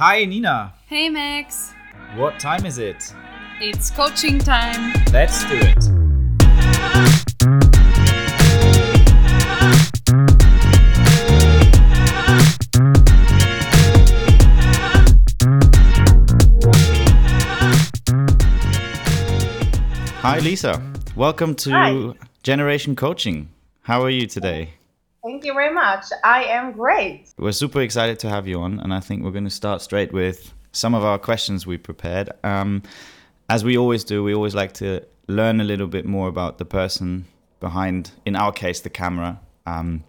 Hi, Nina. Hey, Max. What time is it? It's coaching time. Let's do it. Hi, Lisa. Welcome to Hi. Generation Coaching. How are you today? Thank you very much. I am great. We're super excited to have you on, and I think we're going to start straight with some of our questions we prepared. Um, as we always do, we always like to learn a little bit more about the person behind, in our case, the camera. Um,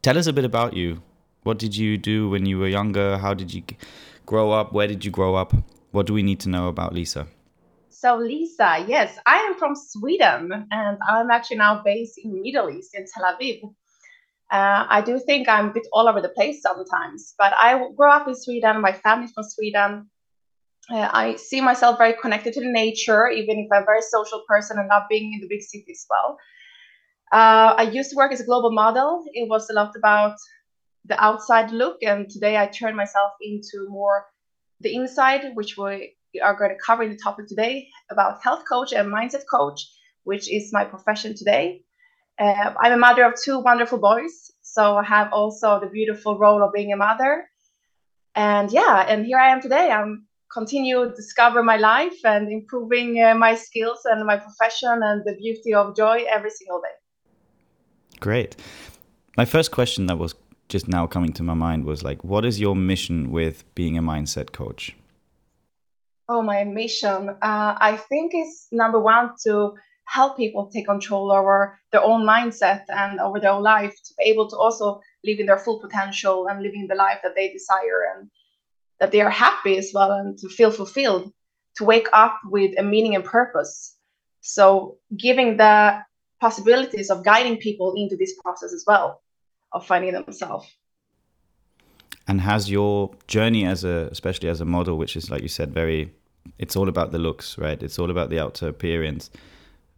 tell us a bit about you. What did you do when you were younger? How did you grow up? Where did you grow up? What do we need to know about Lisa? So, Lisa, yes, I am from Sweden and I'm actually now based in Middle East in Tel Aviv. Uh, I do think I'm a bit all over the place sometimes, but I grew up in Sweden. My family's from Sweden. Uh, I see myself very connected to the nature, even if I'm a very social person and not being in the big city as well. Uh, I used to work as a global model. It was a lot about the outside look, and today I turn myself into more the inside, which we are going to cover in the topic today about health coach and mindset coach, which is my profession today. Uh, I'm a mother of two wonderful boys, so I have also the beautiful role of being a mother. And yeah, and here I am today. I'm continue to discover my life and improving uh, my skills and my profession and the beauty of joy every single day. Great. My first question that was just now coming to my mind was like, what is your mission with being a mindset coach? Oh, my mission. Uh, I think is number one to help people take control over their own mindset and over their own life to be able to also live in their full potential and living the life that they desire and that they are happy as well and to feel fulfilled, to wake up with a meaning and purpose. So, giving the possibilities of guiding people into this process as well of finding themselves. And has your journey as a, especially as a model, which is like you said, very, it's all about the looks, right? It's all about the outer appearance.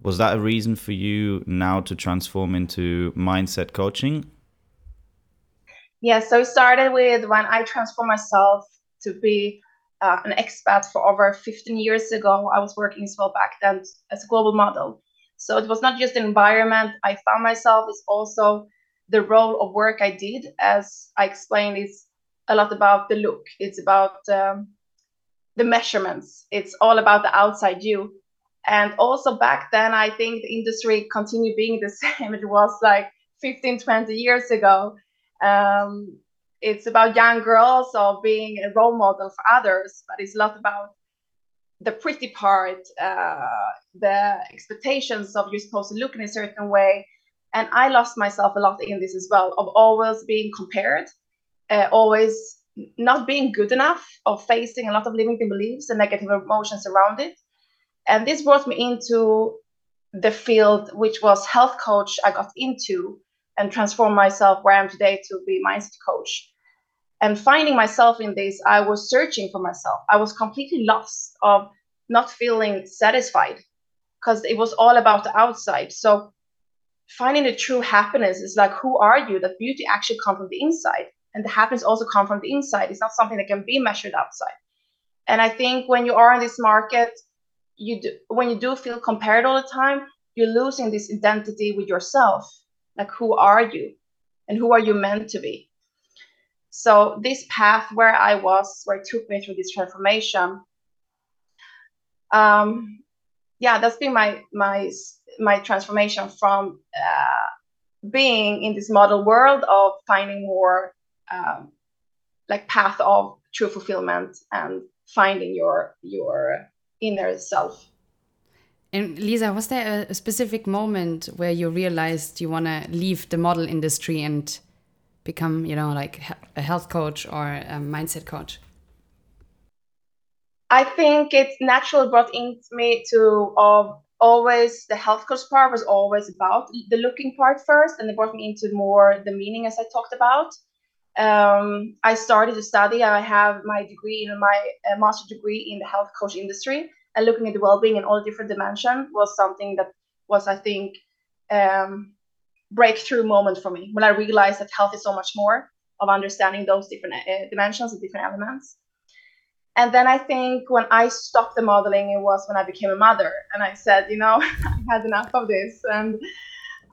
Was that a reason for you now to transform into mindset coaching? Yeah, so it started with when I transformed myself to be uh, an expat for over 15 years ago. I was working as well back then as a global model. So it was not just the environment I found myself, it's also the role of work I did. As I explained, it's a lot about the look, it's about um, the measurements, it's all about the outside you. And also back then, I think the industry continued being the same. It was like 15, 20 years ago. Um, it's about young girls or being a role model for others, but it's a lot about the pretty part, uh, the expectations of you're supposed to look in a certain way. And I lost myself a lot in this as well, of always being compared, uh, always not being good enough, of facing a lot of limiting beliefs and negative emotions around it. And this brought me into the field, which was health coach. I got into and transformed myself where I am today to be mindset coach. And finding myself in this i was searching for myself. I was completely lost of not feeling satisfied because it was all about the outside. So finding the true happiness is like who are you? That beauty actually comes from the inside. And the happiness also comes from the inside. It's not something that can be measured outside. And i think when you are in this market you do, when you do feel compared all the time you're losing this identity with yourself. Like who are you? And who are you meant to be? So this path where I was, where it took me through this transformation, um, yeah, that's been my my my transformation from uh, being in this model world of finding more um, like path of true fulfillment and finding your your inner self. And Lisa, was there a, specific moment where you realized you want to leave the model industry and become, you know, like a health coach or a mindset coach? I think it naturally brought into me to uh, always the health coach part was always about the looking part first, and it brought me into more the meaning as I talked about. Um, I started to study. I have my degree in my uh, master degree in the health coach industry, and looking at the well-being in all different dimensions was something that was, I think, um, breakthrough moment for me when I realized that health is so much more of understanding those different uh, dimensions and different elements. And then I think when I stopped the modeling, it was when I became a mother. And I said, you know, I had enough of this. And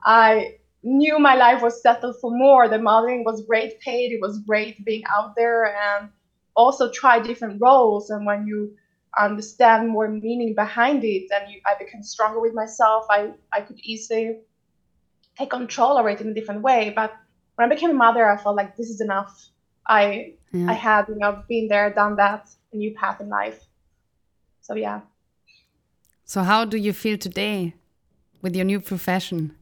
I knew my life was settled for more. The modeling was great paid, it was great being out there and also try different roles. And when you understand more meaning behind it then you, I became stronger with myself, I, I could easily take control of it in a different way. But when I became a mother, I felt like this is enough. I yeah. I had you know been there, done that, a new path in life. So yeah. So how do you feel today with your new profession?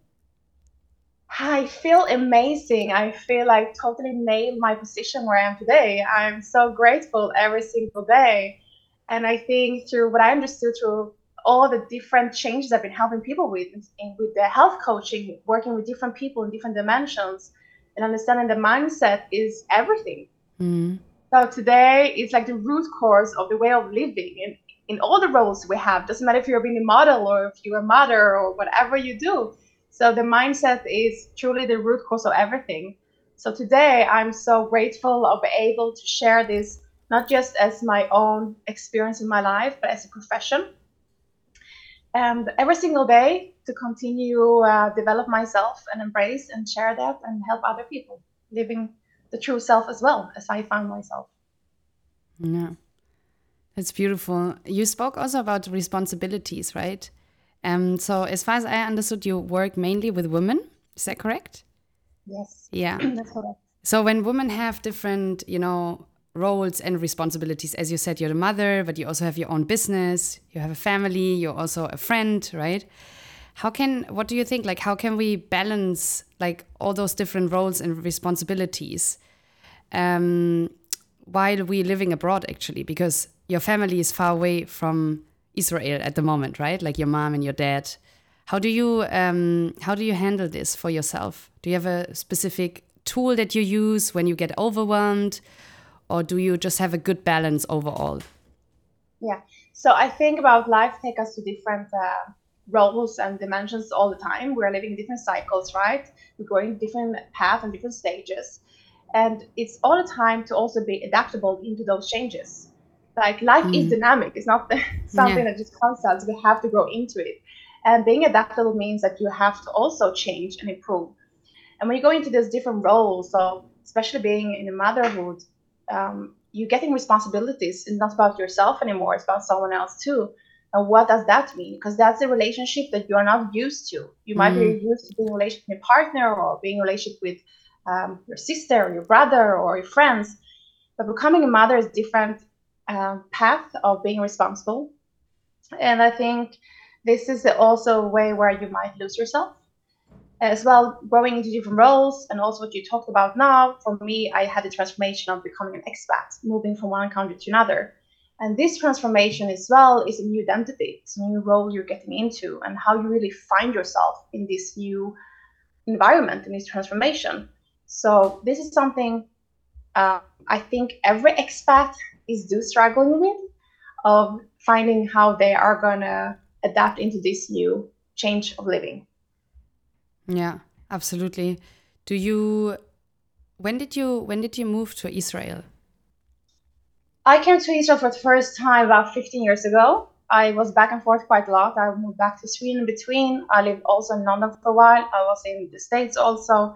I feel amazing. I feel like totally nailed my position where I am today. I'm so grateful every single day. And I think through what I understood through all the different changes I've been helping people with, in, with the health coaching, working with different people in different dimensions, and understanding the mindset is everything. Mm. So today it's like the root cause of the way of living in, in all the roles we have. Doesn't matter if you're being a model or if you're a mother or whatever you do. So the mindset is truly the root cause of everything. So today I'm so grateful of able to share this not just as my own experience in my life, but as a profession. And every single day to continue uh, develop myself and embrace and share that and help other people living the true self as well as I found myself. Yeah. That's beautiful. You spoke also about responsibilities, right? Um, so, as far as I understood, you work mainly with women. Is that correct? Yes. Yeah. That's correct. So, when women have different, you know, roles and responsibilities, as you said, you're a mother, but you also have your own business, you have a family, you're also a friend, right? How can, what do you think? Like, how can we balance like all those different roles and responsibilities um, while we living abroad, actually? Because your family is far away from Israel at the moment, right? Like your mom and your dad. How do you um, how do you handle this for yourself? Do you have a specific tool that you use when you get overwhelmed, or do you just have a good balance overall? Yeah. So I think about life take us to different uh, roles and dimensions all the time. We're living different cycles, right? We're going different paths and different stages. And it's all the time to also be adaptable into those changes. Like life mm. is dynamic. It's not something yeah. that just comes out. We have to grow into it. And being adaptable means that you have to also change and improve. And when you go into these different roles, so especially being in a motherhood, um, you're getting responsibilities. It's not about yourself anymore. It's about someone else too. And what does that mean? Because that's a relationship that you are not used to. You might mm. be used to being in a relationship with a partner or being in a relationship with um, your sister or your brother or your friends. But becoming a mother is different um, path of being responsible. And I think this is also a way where you might lose yourself as well, growing into different roles. And also what you talked about now, for me, I had a transformation of becoming an expat, moving from one country to another. And this transformation as well is a new identity, it's a new role you're getting into, and how you really find yourself in this new environment, in this transformation. So, this is something uh, I think every expat is do struggling with of finding how they are going to adapt into this new change of living. Yeah, absolutely. Do you when did you when did you move to Israel? I came to Israel for the first time about 15 years ago. I was back and forth quite a lot. I moved back to Sweden in between. I lived also in London for a while. I was in the States also.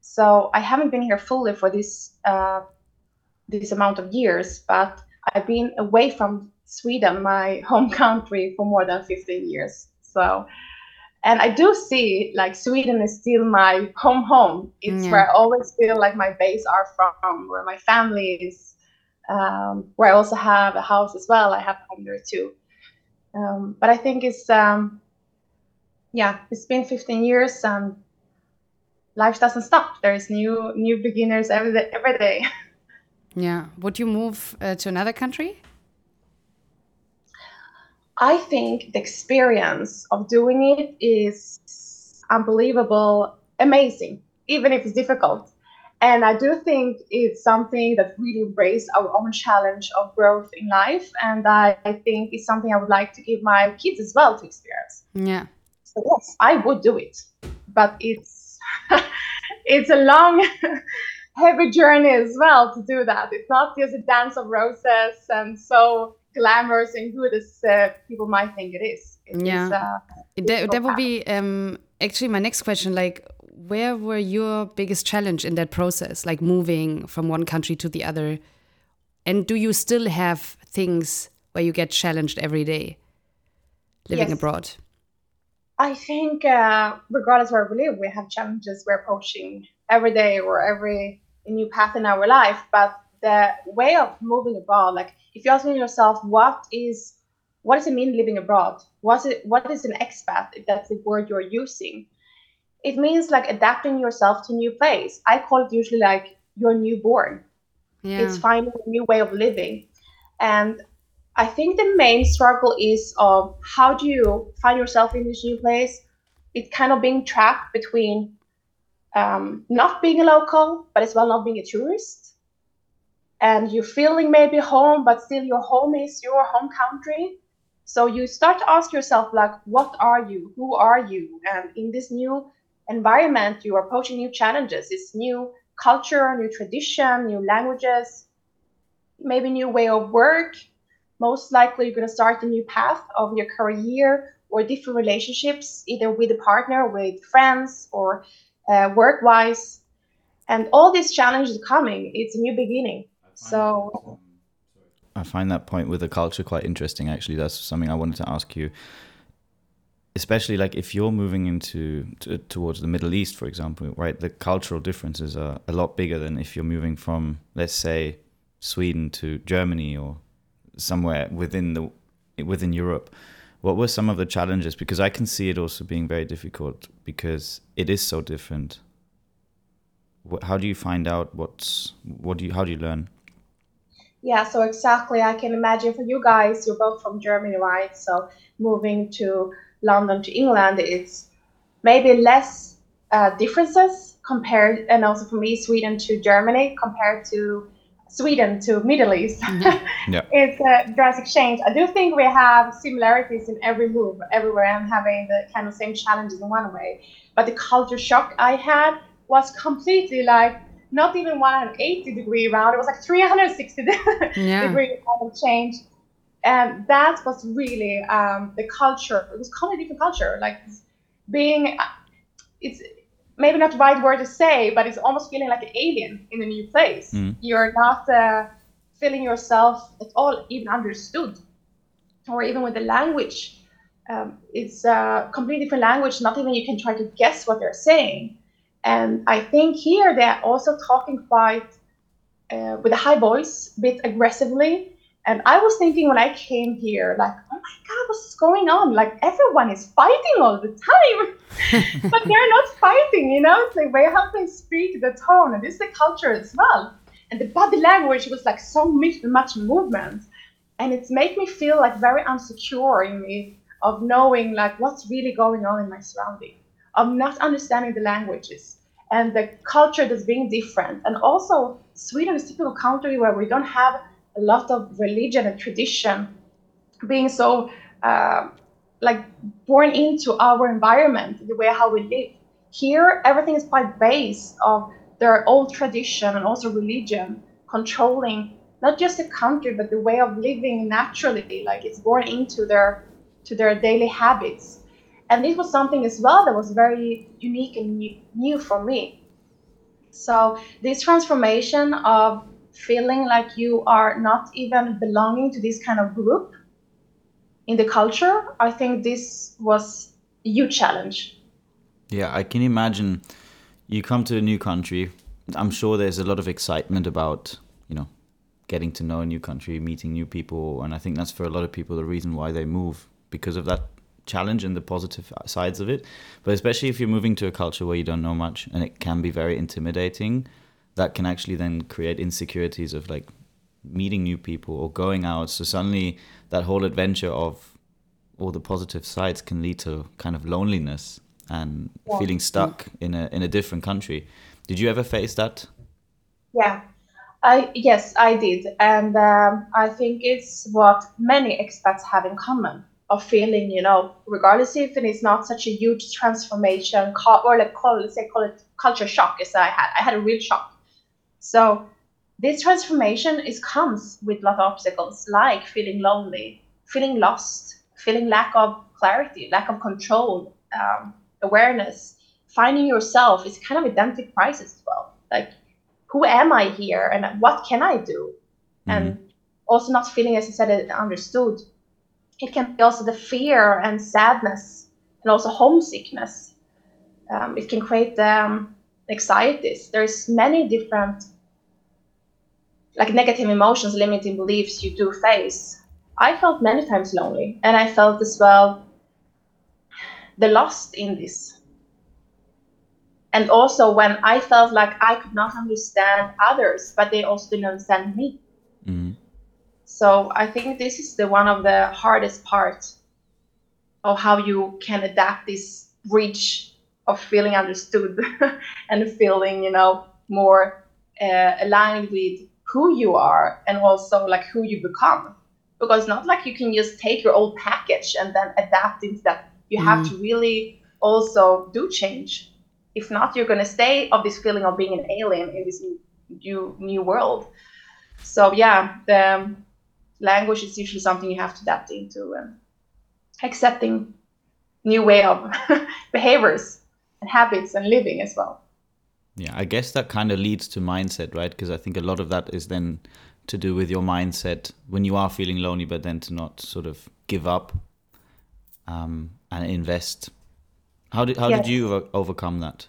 So I haven't been here fully for this uh, this amount of years, but I've been away from Sweden, my home country, for more than 15 years. So, and I do see like Sweden is still my home home. It's yeah. where I always feel like my base are from, where my family is um, where I also have a house as well. I have a home there too. Um, but I think it's um, yeah, it's been 15 years and life doesn't stop. There's new new beginners every day. Every day. Yeah. Would you move uh, to another country? I think the experience of doing it is unbelievable, amazing, even if it's difficult. And I do think it's something that really raised our own challenge of growth in life. And I, I think it's something I would like to give my kids as well to experience. Yeah. So yes, I would do it. But it's it's a long heavy journey as well to do that. It's not just a dance of roses and so glamorous and good as uh, people might think it is. It yeah, is, uh, that, that would be um, actually my next question. Like, where were your biggest challenge in that process, like moving from one country to the other? And do you still have things where you get challenged every day living Yes. abroad? I think, uh, regardless where we live, we have challenges we're approaching every day or every new path in our life. But the way of moving abroad, like if you're asking yourself, what is what does it mean living abroad? What's it? What is an expat? If that's the word you're using, it means like adapting yourself to new place. I call it usually like you're newborn. Yeah. It's finding a new way of living. And I think the main struggle is of how do you find yourself in this new place? It's kind of being trapped between um, not being a local, but as well not being a tourist. And you're feeling maybe home, but still your home is your home country. So you start to ask yourself, like, what are you? Who are you? And in this new environment, you are approaching new challenges. It's new culture, new tradition, new languages, maybe new way of work. Most likely, you're going to start a new path of your career or different relationships, either with a partner, with friends, or uh, work wise. And all these challenges coming. It's a new beginning. So, I find that point with the culture quite interesting. Actually, that's something I wanted to ask you. Especially like if you're moving into to, towards the Middle East, for example, right? The cultural differences are a lot bigger than if you're moving from, let's say, Sweden to Germany or somewhere within the within Europe. What were some of the challenges? Because I can see it also being very difficult because it is so different. How do you find out what's what do you how do you learn? yeah, so exactly. I can imagine for you guys, you're both from Germany, right? So, moving to London to England, it's maybe less uh, differences compared, and also for me, Sweden to Germany compared to Sweden to Middle East. Yeah. it's a drastic change. I do think we have similarities in every move, everywhere. I'm having the kind of same challenges in one way, but the culture shock I had was completely like not even 180 degree round. It was like 360 Yeah. degree of change, and that was really um, the culture. It was completely different culture. Like being, it's maybe not the right word to say, but it's almost feeling like an alien in a new place. Mm. You're not uh, feeling yourself at all even understood, or even with the language. Um, it's a completely different language. Not even you can try to guess what they're saying. And I think here they're also talking quite uh, with a high voice, a bit aggressively. And I was thinking when I came here, like, what's going on? Like, everyone is fighting all the time. but they're not fighting, you know? It's like they have to speak the tone, and this is the culture as well. And the body language was like so much, much movement. And it's made me feel like very unsecure in me of knowing like what's really going on in my surrounding, of not understanding the languages and the culture that's being different. And also, Sweden is a typical country where we don't have a lot of religion and tradition being so uh, like born into our environment, the way how we live. Here, everything is quite based of their old tradition and also religion controlling not just the country but the way of living naturally. Like it's born into their to their daily habits. And this was something as well that was very unique and new for me. So this transformation of feeling like you are not even belonging to this kind of group in the culture, I think this was a huge challenge. Yeah, I can imagine you come to a new country. I'm sure there's a lot of excitement about, you know, getting to know a new country, meeting new people. And I think that's for a lot of people the reason why they move because of that challenge and the positive sides of it. But especially if you're moving to a culture where you don't know much and it can be very intimidating, that can actually then create insecurities of like meeting new people or going out. So suddenly that whole adventure of all the positive sides can lead to kind of loneliness and Yeah. feeling stuck in a in a different country. Did you ever face that? Yeah, I yes, I did, and um, I think it's what many expats have in common of feeling, you know, regardless if it is not such a huge transformation, or like call let's say call it culture shock, as I had. I had a real shock So this transformation is comes with a lot of obstacles, like feeling lonely, feeling lost, feeling lack of clarity, lack of control, um, awareness, finding yourself is kind of identity crisis as well. Like, who am I here, and what can I do? Mm-hmm. And also not feeling, as I said, understood. It can be also the fear and sadness, and also homesickness. Um, it can create um, anxieties. There's many different like negative emotions, limiting beliefs you do face. I felt many times lonely, and I felt as well the lost in this. And also when I felt like I could not understand others, but they also didn't understand me. Mm-hmm. So I think this is the one of the hardest parts of how you can adapt this bridge of feeling understood and feeling, you know, more uh, aligned with who you are and also like who you become. Because not like you can just take your old package and then adapt into that. You mm. have to really also do change. If not, you're gonna stay of this feeling of being an alien in this new new world. So yeah, the language is usually something you have to adapt into and accepting new way of behaviors and habits and living as well. Yeah, I guess that kind of leads to mindset, right? Because I think a lot of that is then to do with your mindset when you are feeling lonely, but then to not sort of give up um, and invest. How did how yes. did you overcome that?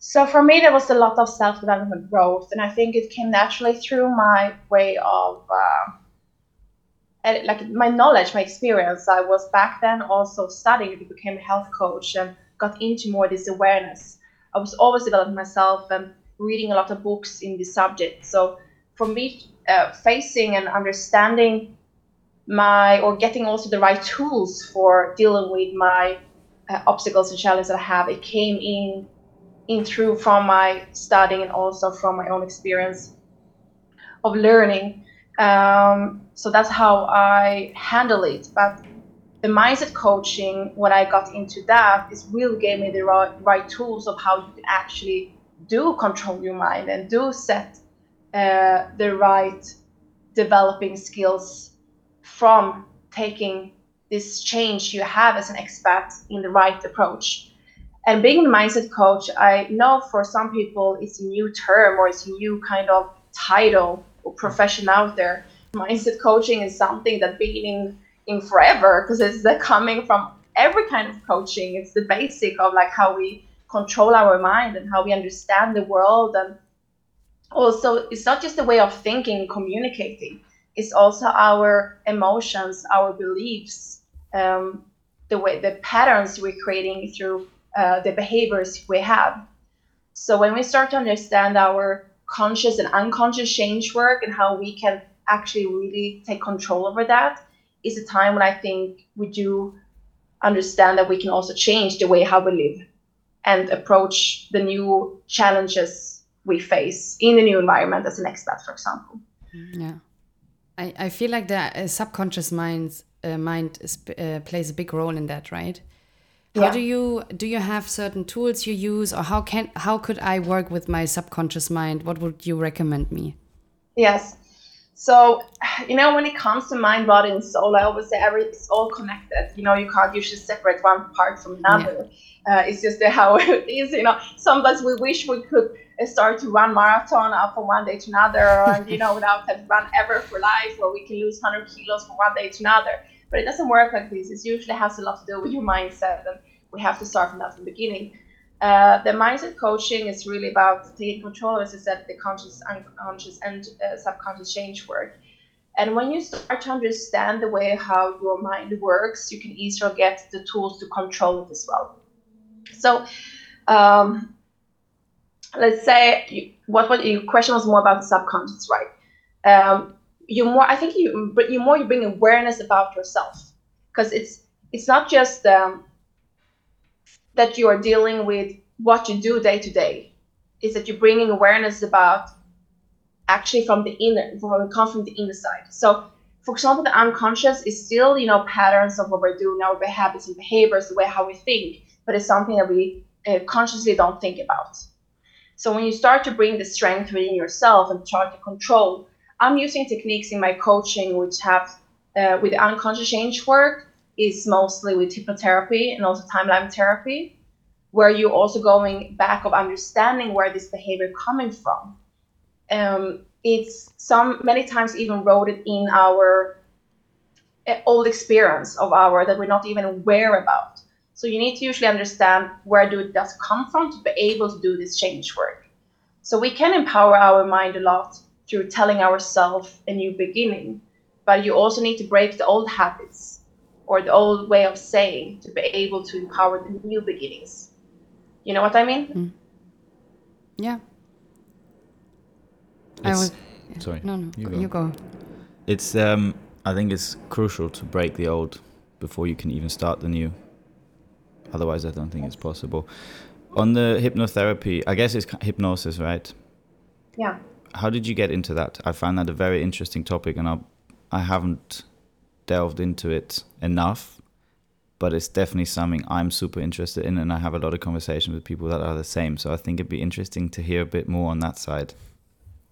So for me, there was a lot of self development growth, and I think it came naturally through my way of. Uh, like my knowledge, my experience, I was back then also studying to become a health coach and got into more of this awareness. I was always developing myself and reading a lot of books in this subject. So for me, uh, facing and understanding my or getting also the right tools for dealing with my uh, obstacles and challenges that I have, it came in in through from my studying and also from my own experience of learning. Um, so that's how I handle it. But the mindset coaching, when I got into that, is really gave me the right, right tools of how you actually do control your mind and do set uh, the right developing skills from taking this change you have as an expat in the right approach. And being a mindset coach, I know for some people it's a new term or it's a new kind of title or profession out there. Mindset coaching is something that beginning in forever because it's the coming from every kind of coaching. It's the basic of like how we control our mind and how we understand the world and also it's not just a way of thinking communicating it's also our emotions our beliefs um, the way the patterns we're creating through uh, the behaviors we have. So when we start to understand our conscious and unconscious change work and how we can actually really take control over that, is a time when I think we do understand that we can also change the way how we live and approach the new challenges we face in the new environment as an expat, for example. Yeah. I, I feel like the uh, subconscious mind uh, mind is, uh, plays a big role in that, right? How yeah. do you do you have certain tools you use or how can how could I work with my subconscious mind? What would you recommend me? Yes. So, you know, when it comes to mind, body, and soul, I always say every it's all connected. You know, you can't usually separate one part from another. Yeah. Uh, it's just how it is. You know, sometimes we wish we could start to run marathon from one day to another, and you know, without having run ever for life, or we can lose 100 kilos from one day to another. But it doesn't work like this. It usually has a lot to do with your mindset, and we have to start from that from the beginning. Uh, the mindset coaching is really about taking control, as I said, the conscious, unconscious, and uh, subconscious change work. And when you start to understand the way how your mind works, you can easier get the tools to control it as well. So, um, let's say you, what what your question was more about the subconscious, right? Um, you more i think you you more you bring awareness about yourself because it's it's not just um, that you are dealing with what you do day to day. Is that you're bringing awareness about actually from the inner from come from the inner side. So for example the unconscious is still you know patterns of what we're doing our habits and behaviors the way how we think but it's something that we uh, consciously don't think about. So when you start to bring the strength within yourself and try to control, I'm using techniques in my coaching which have uh, with unconscious change work is mostly with hypnotherapy and also timeline therapy, where you're also going back of understanding where this behavior coming from. Um, it's some many times even rooted in our uh, old experience of our that we're not even aware about. So you need to usually understand where do it does come from to be able to do this change work. So we can empower our mind a lot through telling ourselves a new beginning, but you also need to break the old habits or the old way of saying to be able to empower the new beginnings. You know what I mean? Mm. Yeah. It's, I was sorry. No, no. You go. You go. It's um I think it's crucial to break the old before you can even start the new. Otherwise, I don't think it's possible. On the hypnotherapy, I guess it's hypnosis, right? Yeah. How did you get into that? I find that a very interesting topic, and I, I haven't delved into it enough, but it's definitely something I'm super interested in, and I have a lot of conversations with people that are the same. So I think it'd be interesting to hear a bit more on that side.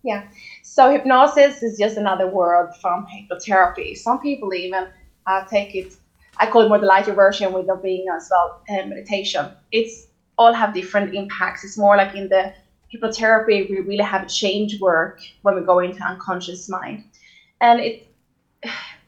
Yeah. So hypnosis is just another word from hypnotherapy. Some people even uh, take it. I call it more the lighter version with the being as well uh, meditation. It's all have different impacts. It's more like in the hypnotherapy we really have change work when we go into unconscious mind, and it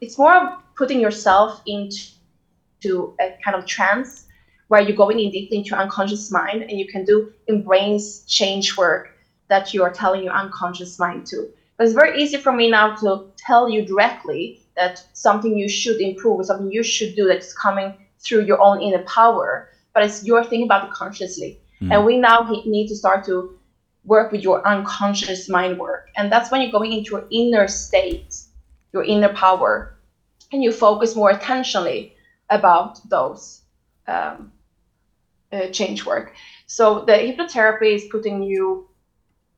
it's more of putting yourself into a kind of trance where you're going in deeply into your unconscious mind and you can do in brains change work that you are telling your unconscious mind to. But it's very easy for me now to tell you directly that something you should improve, something you should do that's coming through your own inner power. But it's your thing about it consciously. Mm. And we now need to start to work with your unconscious mind work. And that's when you're going into your inner state, your inner power, and you focus more attentionally about those um, uh, change work. So the hypnotherapy is putting you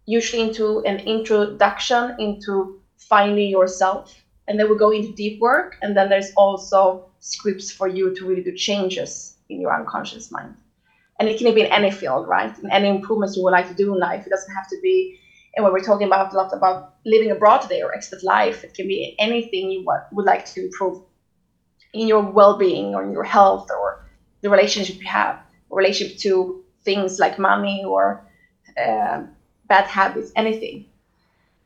usually into an introduction into finding yourself. And then we go into deep work. And then there's also scripts for you to really do changes in your unconscious mind. And it can be in any field, right? In any improvements you would like to do in life. It doesn't have to be, and when we're talking about a lot about living abroad today or expat life, it can be anything you would like to improve in your well-being or in your health or the relationship you have, relationship to things like money or uh, bad habits, anything.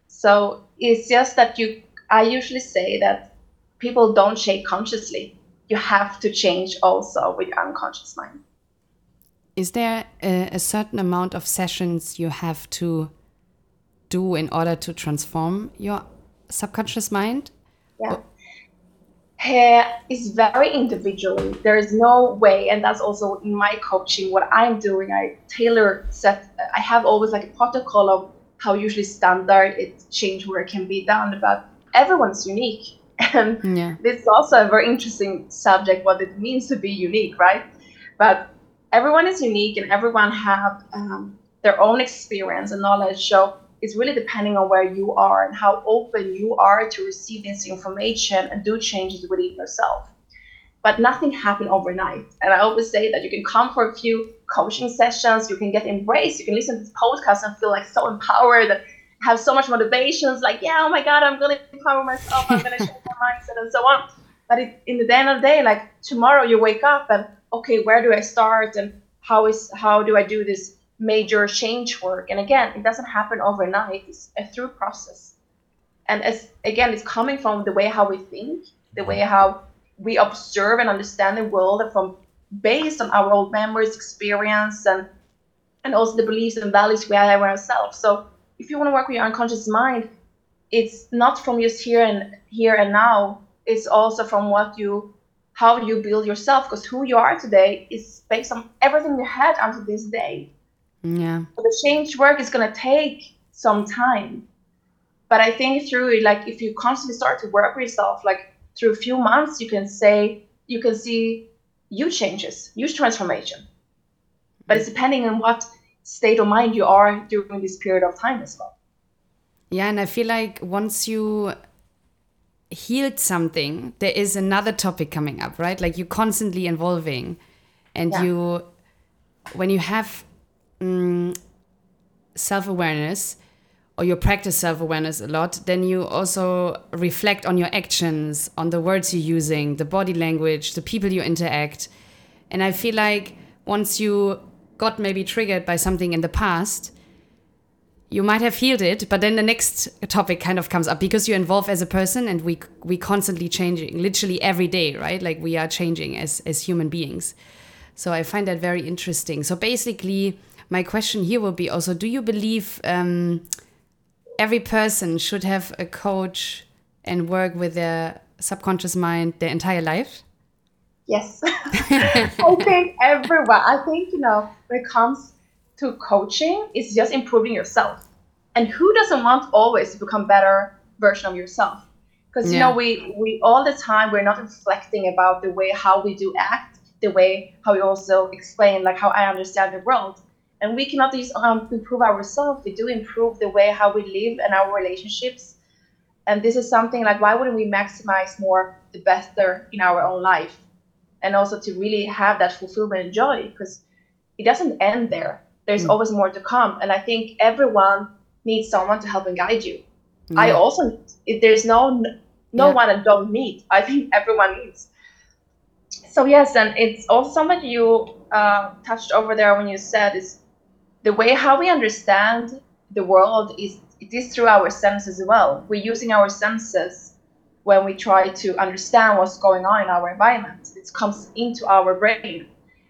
So it's just that you, I usually say that people don't change consciously. You have to change also with your unconscious mind. Is there a, a certain amount of sessions you have to do in order to transform your subconscious mind? Yeah. Uh, it's very individually. There is no way, and that's also in my coaching. What I'm doing, I tailor set. I have always like a protocol of how usually standard it change where it can be done, but everyone's unique, and yeah. this is also a very interesting subject. What it means to be unique, right? But everyone is unique, and everyone have um, their own experience and knowledge. So it's really depending on where you are and how open you are to receive this information and do changes within yourself. But nothing happened overnight. And I always say that you can come for a few coaching sessions, you can get embraced, you can listen to this podcast and feel like so empowered and have so much motivation. It's like, yeah, oh my God, I'm to empower myself, I'm to change my mindset and so on. But it, in the end of the day, like tomorrow you wake up and okay, where do I start and how is how do I do this major change work. And again, it doesn't happen overnight. It's a through process. And as again, it's coming from the way how we think, the way how we observe and understand the world from based on our old memories, experience, and and also the beliefs and values we have ourselves. So if you want to work with your unconscious mind, it's not from just here and here and now. It's also from what you how you build yourself because who you are today is based on everything you had until this day yeah. So the change work is going to take some time. But I think through like if you constantly start to work with yourself, like through a few months, you can say you can see huge changes, huge transformation. But it's depending on what state of mind you are during this period of time as well. Yeah, and I feel like once you healed something, there is another topic coming up, right? Like you're constantly evolving, and yeah. you, when you have Mm, self awareness or you practice self awareness a lot, then you also reflect on your actions, on the words you're using, the body language, the people you interact. And I feel like once you got maybe triggered by something in the past, you might have healed it, but then the next topic kind of comes up because you involve as a person and we we constantly changing, literally every day, right? Like we are changing as as human beings. So I find that very interesting. So basically, my question here will be also: Do you believe um, every person should have a coach and work with their subconscious mind their entire life? Yes, I think everyone. I think you know when it comes to coaching, it's just improving yourself. And who doesn't want always to become better version of yourself? Because you know we we all the time we're not reflecting about the way how we do act, the way how we also explain like how I understand the world. And we cannot just um, improve ourselves. We do improve the way how we live and our relationships. And this is something like why wouldn't we maximize more the better in our own life? and also to really have that fulfillment and joy because it doesn't end there. There's mm. always more to come, and I think everyone needs someone to help and guide you. Mm. I also if there's no no yeah. one that don't need. I think everyone needs. So yes, and it's also something you uh, touched over there when you said is the way how we understand the world is it is through our senses as well. We're using our senses when we try to understand what's going on in our environment. It comes into our brain.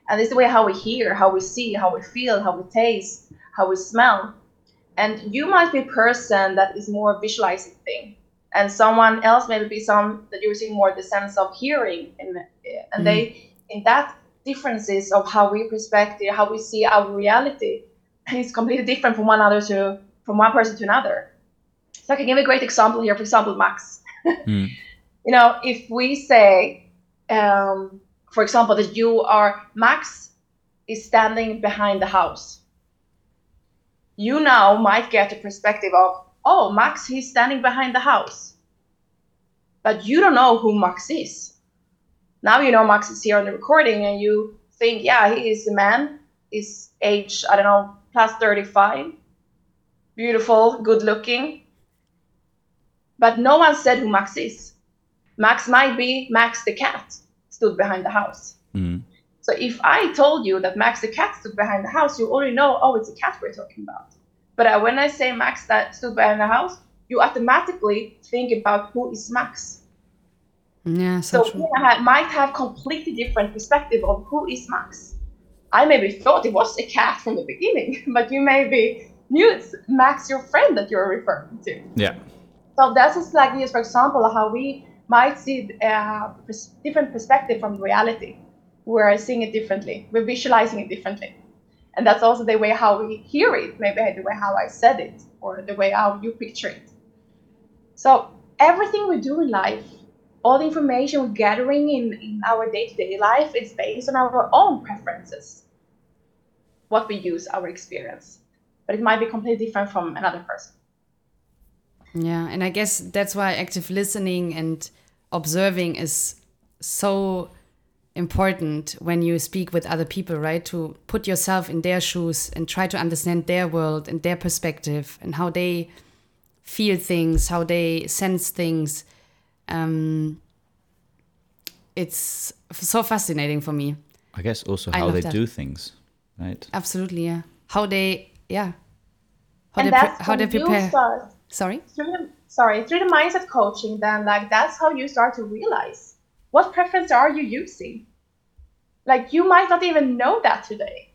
And is the way how we hear, how we see, how we feel, how we taste, how we smell. And you might be a person that is more visualizing thing. And someone else maybe be some that you're seeing more the sense of hearing. And, and mm. they, in that differences of how we perspective, how we see our reality, is completely different from one another to from one person to another. So I can give a great example here. For example, Max mm. You know, if we say, um, for example, that you are Max is standing behind the house, you now might get a perspective of, oh, Max, he's standing behind the house. But you don't know who Max is. Now you know Max is here on the recording and you think, yeah, he is a man, is age, I don't know, plus 35, beautiful, good looking, but no one said who Max is. Max might be Max the cat stood behind the house. Mm. So if I told you that Max the cat stood behind the house, you already know, oh, it's a cat we're talking about. But uh, when I say Max that stood behind the house, you automatically think about who is Max. Yeah, so, so we might have completely different perspective of who is Max. I maybe thought it was a cat from the beginning, but you maybe knew it's Max, your friend that you're referring to. Yeah. So that's just like for example, how we might see a uh, different perspective from reality. We're seeing it differently. We're visualizing it differently. And that's also the way how we hear it, maybe the way how I said it, or the way how you picture it. So everything we do in life, all the information we're gathering in, in our day-to-day life is based on our own preferences. What we use, our experience. But it might be completely different from another person. Yeah, and I guess that's why active listening and observing is so important when you speak with other people, right? To put yourself in their shoes and try to understand their world and their perspective and how they feel things, how they sense things. Um, it's so fascinating for me. I guess also how they that. do things, right? Absolutely, yeah. How they, yeah. How and they, how they prepare. Start sorry through the, sorry through the mindset coaching then like that's how you start to realize what preference are you using like you might not even know that today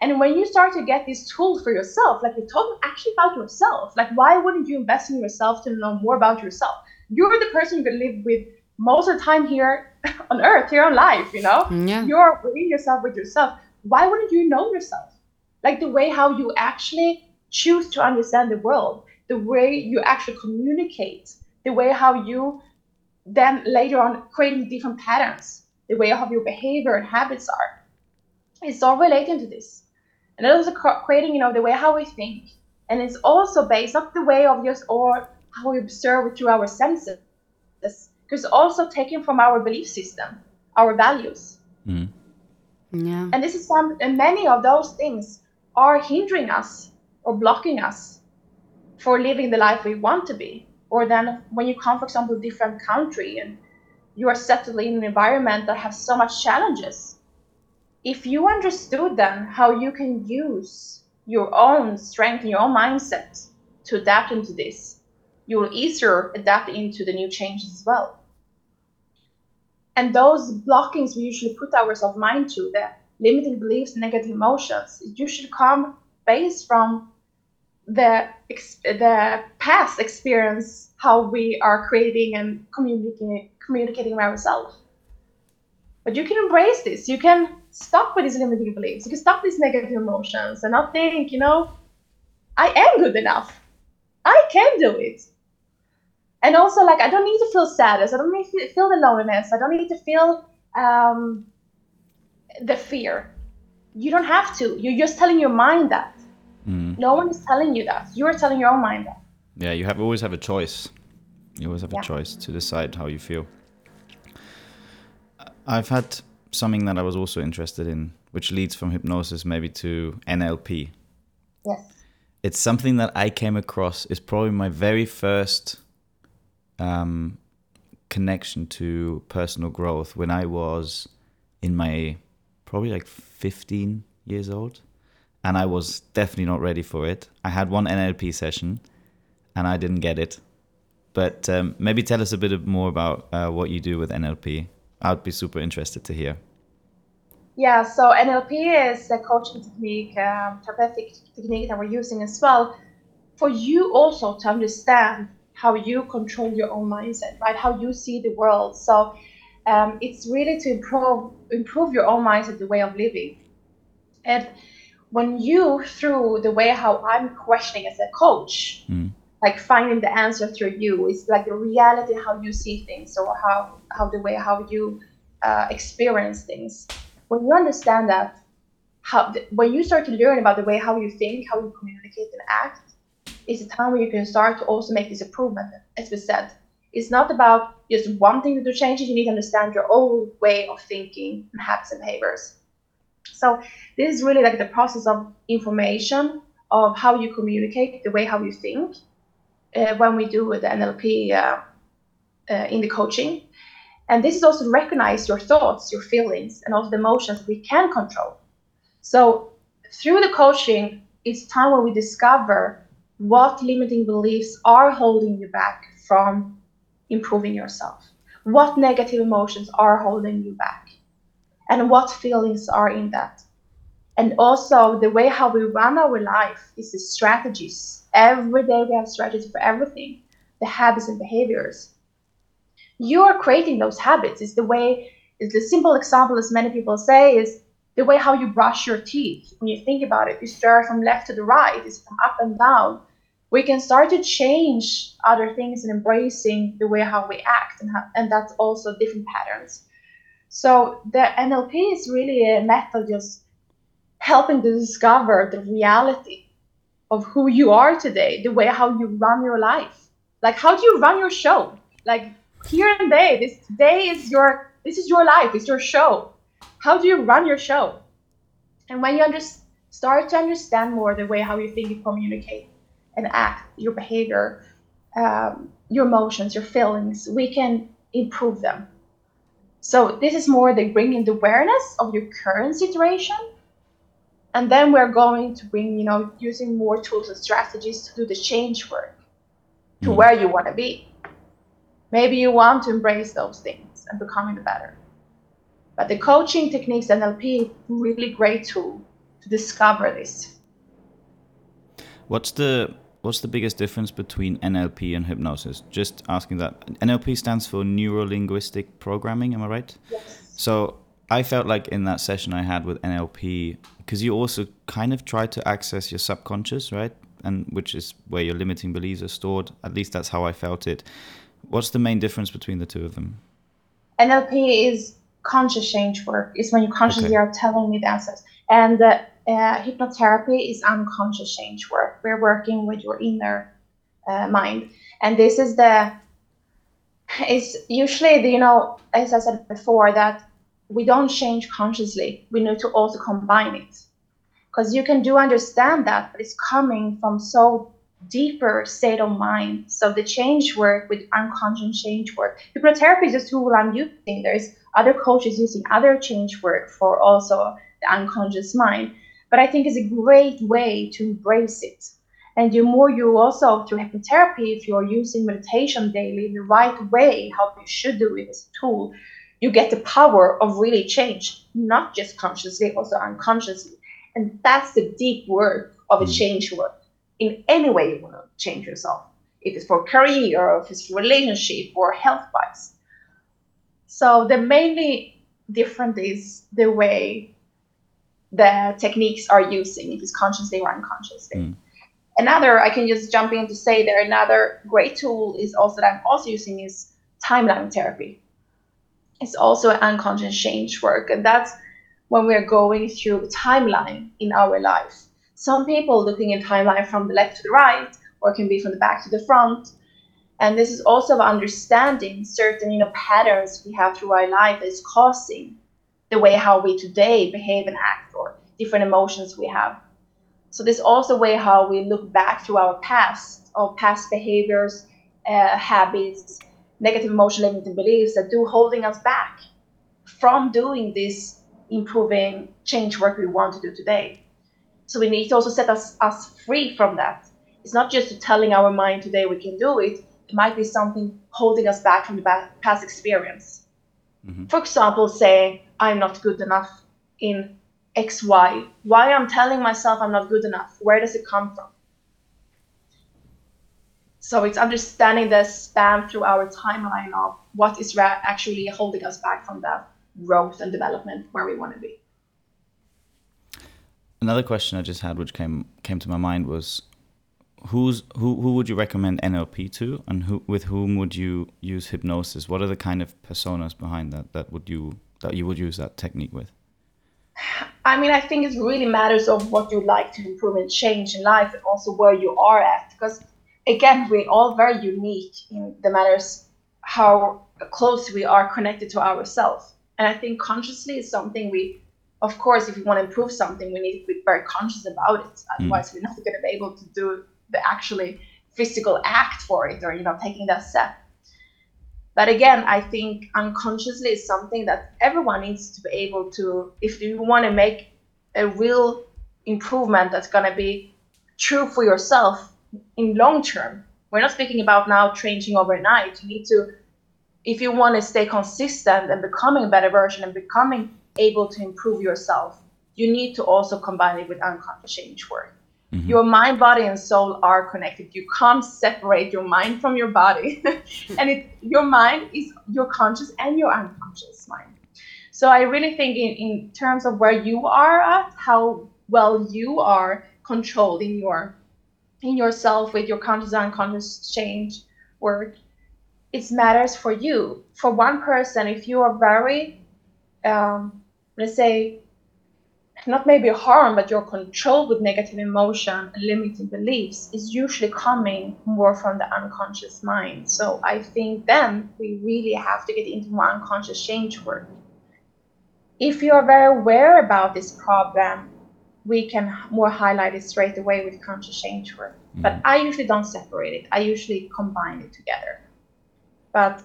and when you start to get these tools for yourself like you're talking actually about yourself like why wouldn't you invest in yourself to know more about yourself you're the person you live with most of the time here on earth here on life you know mm, yeah. you're within yourself with yourself why wouldn't you know yourself like the way how you actually choose to understand the world the way you actually communicate, the way how you then later on creating different patterns, the way how your behavior and habits are. It's all relating to this. And it also creating, you know, the way how we think. And it's also based on the way of just or how we observe through our senses. Because also taken from our belief system, our values. Mm. Yeah. And this is some and many of those things are hindering us or blocking us for living the life we want to be. Or then when you come, for example, to a different country and you are settled in an environment that has so much challenges. If you understood then how you can use your own strength and your own mindset to adapt into this, you will easier adapt into the new changes as well. And those blockings we usually put ourselves mind to, the limiting beliefs, negative emotions, usually come based from the the past experience, how we are creating and communicating communicating with ourselves. But you can embrace this. You can stop with these limiting beliefs. You can stop these negative emotions and not think, you know, I am good enough. I can do it. And also, like, I don't need to feel sadness. I don't need to feel the loneliness. I don't need to feel um, the fear. You don't have to. You're just telling your mind that. Mm. No one is telling you that. You are telling your own mind that. Yeah, you have always have a choice. You always have yeah. a choice to decide how you feel. I've had something that I was also interested in, which leads from hypnosis maybe to NLP. Yes. It's something that I came across. Is probably my very first um, connection to personal growth when I was in my probably like 15 years old and I was definitely not ready for it. I had one NLP session, and I didn't get it. But um, maybe tell us a bit more about uh, what you do with NLP. I'd be super interested to hear. Yeah, so NLP is a coaching technique, um, therapeutic technique that we're using as well for you also to understand how you control your own mindset, right? How you see the world. So um, it's really to improve improve your own mindset, the way of living, and when you through the way how i'm questioning as a coach mm. like finding the answer through you is like the reality how you see things or how how the way how you uh, experience things when you understand that how when you start to learn about the way how you think how you communicate and act is a time where you can start to also make this improvement as we said it's not about just wanting to do changes you need to understand your own way of thinking and habits and behaviors so this is really like the process of information of how you communicate, the way how you think. Uh, when we do the NLP uh, uh, in the coaching, and this is also to recognize your thoughts, your feelings, and also the emotions we can control. So through the coaching, it's time when we discover what limiting beliefs are holding you back from improving yourself. What negative emotions are holding you back? and what feelings are in that. And also the way how we run our life is the strategies. Every day we have strategies for everything, the habits and behaviors. You are creating those habits. It's the way, it's the simple example as many people say is the way how you brush your teeth. When you think about it, you start from left to the right, it's from up and down. We can start to change other things and embracing the way how we act, and, how, and that's also different patterns. So the NLP is really a method just helping to discover the reality of who you are today, the way how you run your life. Like how do you run your show? Like here and there, this day is your this is your life, it's your show. How do you run your show? And when you under, start to understand more the way how you think, you communicate, and act, your behavior, um, your emotions, your feelings, we can improve them so this is more the bringing the awareness of your current situation. And then we're going to bring, you know, using more tools and strategies to do the change work to mm. where you want to be. Maybe you want to embrace those things and becoming better. But the coaching techniques, NLP, really great tool to discover this. What's the what's the biggest difference between NLP and hypnosis? Just asking that. NLP stands for neuro linguistic programming, am I right? Yes. So I felt like in that session I had with NLP, because you also kind of try to access your subconscious, right? And which is where your limiting beliefs are stored. At least that's how I felt it. What's the main difference between the two of them? NLP is conscious change work. It's when you consciously okay. are telling me the answers. And uh, uh, hypnotherapy is unconscious change work. We're working with your inner uh, mind, and this is the is usually the, you know as I said before that we don't change consciously. We need to also combine it. because you can do understand that, but it's coming from so deeper state of mind. So the change work with unconscious change work, hypnotherapy is just tool I'm using. There's other coaches using other change work for also the unconscious mind. But I think it's a great way to embrace it. And the more you also through hypnotherapy, if you're using meditation daily in the right way, how you should do it as a tool, you get the power of really change, not just consciously, also unconsciously. And that's the deep work of a mm. change work in any way you want to change yourself. If it's for career or if it's for relationship or health wise. So the mainly different is the way the techniques are using, if it's consciously or unconsciously. Mm. Another, I can just jump in to say there, another great tool is also that I'm also using is timeline therapy. It's also an unconscious change work, and that's when we're going through a timeline in our life some people looking at timeline from the left to the right, or can be from the back to the front. And this is also understanding certain you know patterns we have through our life is causing the way how we today behave and act or different emotions we have. So this also way how we look back to our past, or past behaviors, uh, habits, negative emotion limiting beliefs that do holding us back from doing this improving change work we want to do today. So we need to also set us, us free from that. It's not just telling our mind today we can do it. It might be something holding us back from the past experience. Mm-hmm. For example, saying I'm not good enough in X, Y. Why I'm telling myself I'm not good enough? Where does it come from? So it's understanding the span through our timeline of what is ra- actually holding us back from that growth and development where we want to be another question I just had, which came came to my mind, was who's who who would you recommend NLP to, and who with whom would you use hypnosis? What are the kind of personas behind that that would you that you would use that technique with? I mean, I think it really matters of what you like to improve and change in life, and also where you are at. Because again, we're all very unique in the matters how close we are connected to ourselves. And I think consciously is something we of course, if we want to improve something, we need to be very conscious about it. Hmm. Otherwise, mm. we're not going to be able to do the actually physical act for it or you know taking that step. But again, I think unconsciously is something that everyone needs to be able to. If you want to make a real improvement that's going to be true for yourself in long term, we're not speaking about now changing overnight. You need to, if you want to stay consistent and becoming a better version and becoming able to improve yourself, you need to also combine it with unconscious change work. Mm-hmm. Your mind, body, and soul are connected. You can't separate your mind from your body, and it, your mind is your conscious and your unconscious mind. So I really think in, in terms of where you are at, how well you are controlling your in yourself with your conscious and unconscious change work, it matters for you. For one person, if you are very um, let's say, not maybe harm, but your control with negative emotion and limiting beliefs is usually coming more from the unconscious mind. So I think then we really have to get into more unconscious change work. If you are very aware about this problem, we can more highlight it straight away with conscious change work. Mm-hmm. But I usually don't separate it. I usually combine it together. But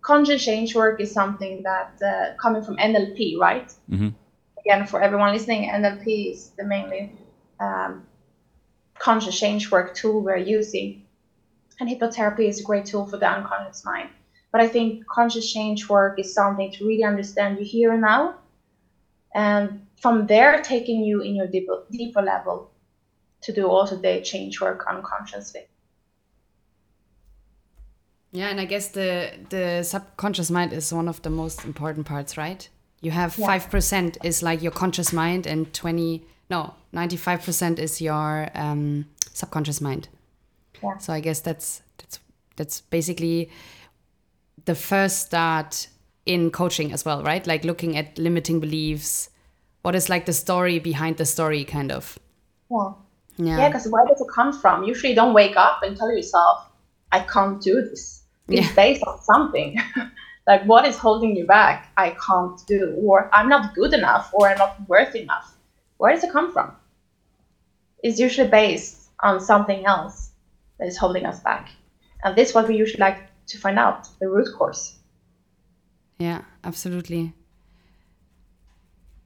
conscious change work is something that uh, coming from NLP, right? Mm-hmm. Again, for everyone listening, NLP is the mainly um, conscious change work tool we're using, and hypnotherapy is a great tool for the unconscious mind. But I think conscious change work is something to really understand you here and now, and from there taking you in your deeper, deeper level to do also the change work unconsciously. Yeah, and I guess the the subconscious mind is one of the most important parts, right? You have five yeah. percent is like your conscious mind, and twenty no ninety five percent is your um, subconscious mind. Yeah. So I guess that's that's that's basically the first start in coaching as well, right? Like looking at limiting beliefs. What is like the story behind the story, kind of. Yeah. Yeah. Because where does it come from? Usually, you don't wake up and tell yourself, "I can't do this." it's yeah. based on something like what is holding you back i can't do or i'm not good enough or i'm not worth enough where does it come from it's usually based on something else that is holding us back. And this is what we usually like to find out the root cause. Yeah, absolutely.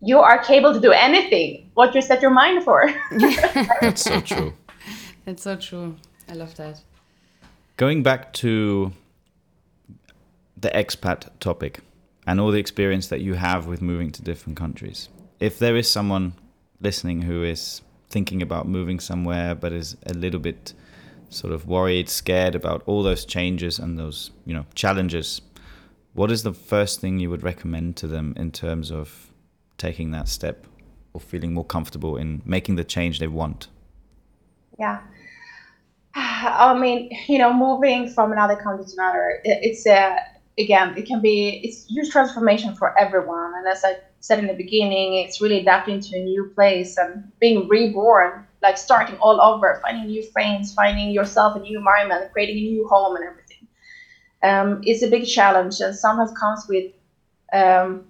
You are capable to do anything what you set your mind for. That's so true. That's so true. I love that. Going back to the expat topic and all the experience that you have with moving to different countries. If there is someone listening who is thinking about moving somewhere but is a little bit sort of worried, scared about all those changes and those, you know, challenges, what is the first thing you would recommend to them in terms of taking that step or feeling more comfortable in making the change they want? Yeah. I mean, you know, moving from another country to another, it's a again, it can be it's huge transformation for everyone. And as I said in the beginning, it's really adapting to a new place and being reborn, like starting all over, finding new friends, finding yourself a new environment, creating a new home and everything. Um, it's a big challenge and sometimes comes with um,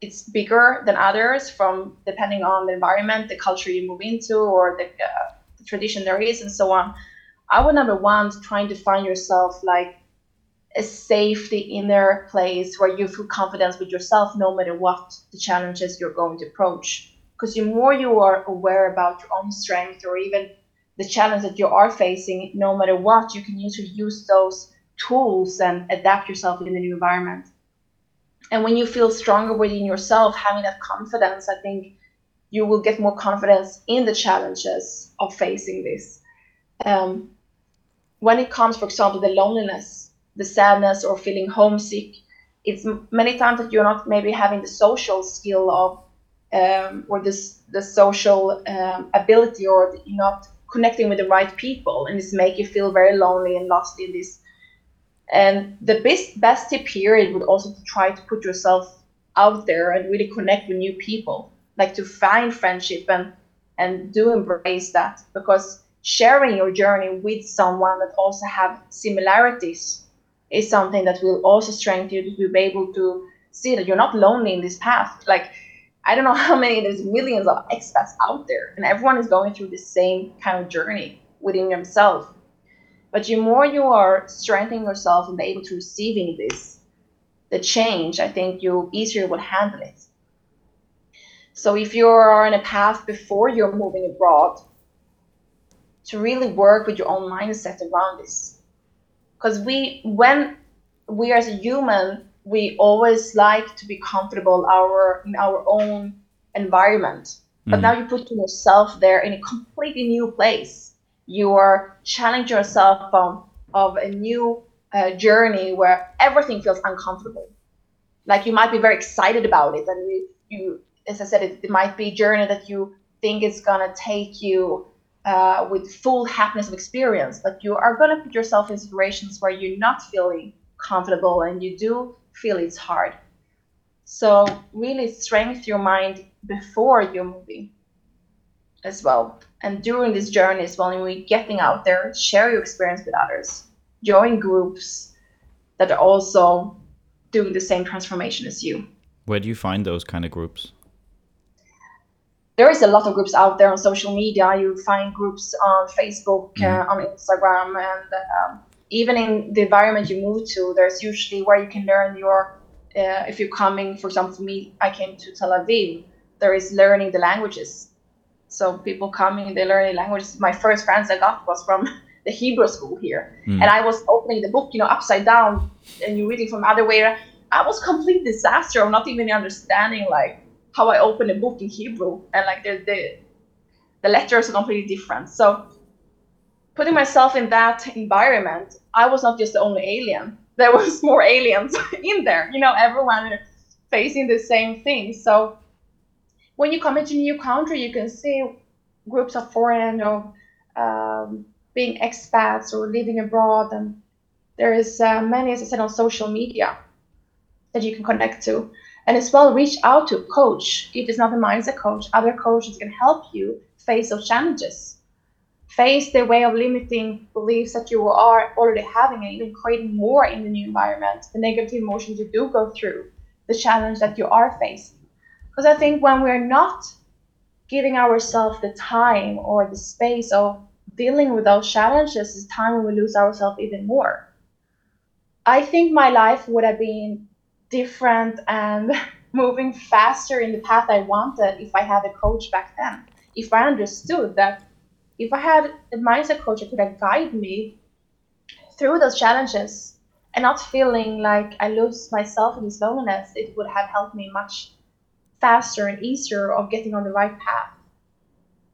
it's bigger than others from depending on the environment, the culture you move into, or the, uh, the tradition there is, and so on. I would number one trying to find yourself like a safety inner place where you feel confidence with yourself no matter what the challenges you're going to approach. Because the more you are aware about your own strength or even the challenge that you are facing no matter what you can usually use those tools and adapt yourself in the new environment. And when you feel stronger within yourself having that confidence i think you will get more confidence in the challenges of facing this. Um, when it comes for example the loneliness the sadness or feeling homesick. It's many times that you're not maybe having the social skill of um, or this the social um, ability or you're not connecting with the right people and it's make you feel very lonely and lost in this and the best best tip period would also to try to put yourself out there and really connect with new people like to find friendship and and do embrace that because sharing your journey with someone that also have similarities is something that will also strengthen you to be able to see that you're not lonely in this path. Like, I don't know how many, there's millions of expats out there, and everyone is going through the same kind of journey within themselves. But the more you are strengthening yourself and be able to receiving this, the change, I think you easier will handle it. So if you are on a path before you're moving abroad, to really work with your own mindset around this because we when we as a human we always like to be comfortable our in our own environment. But mm. now you put yourself there in a completely new place. You are challenging yourself from of a new uh, journey where everything feels uncomfortable. Like you might be very excited about it and you, you as i said it, it might be a journey that you think is going to take you uh, with full happiness of experience, but you are going to put yourself in situations where you're not feeling comfortable and you do feel it's hard. So really strengthen your mind before you're moving as well. And during this journey as well, when you're getting out there, share your experience with others. Join groups that are also doing the same transformation as you. Where do you find those kind of groups? There is a lot of groups out there on social media. You find groups on Facebook, mm. uh, on Instagram, and um, even in the environment you move to, there's usually where you can learn your. Uh, if you're coming, for example, for me, I came to Tel Aviv. There is learning the languages. So people coming, they learn the languages. My first friends I got was from the Hebrew school here, mm. and I was opening the book, you know, upside down, and you're reading from other way. I was complete disaster of not even understanding like how I open a book in Hebrew and like the the, the letters are completely different. So putting myself in that environment, I was not just the only alien. There was more aliens in there. You know, everyone facing the same thing. So when you come into a new country, you can see groups of foreign or um, being expats or living abroad, and there is uh, many, as I said, on social media that you can connect to and as well reach out to a coach. If it's not a mindset coach other coaches can help you face those challenges. Face the way of limiting beliefs that you are already having and even creating more in the new environment the negative emotions you do go through the challenge that you are facing. Because i think when we're not giving ourselves the time or the space of dealing with those challenges is time when we lose ourselves even more. I think my life would have been different and moving faster in the path I wanted if I had a coach back then. If I understood that if I had a mindset coach that could have guided me through those challenges and not feeling like I lose myself in this loneliness, it would have helped me much faster and easier of getting on the right path.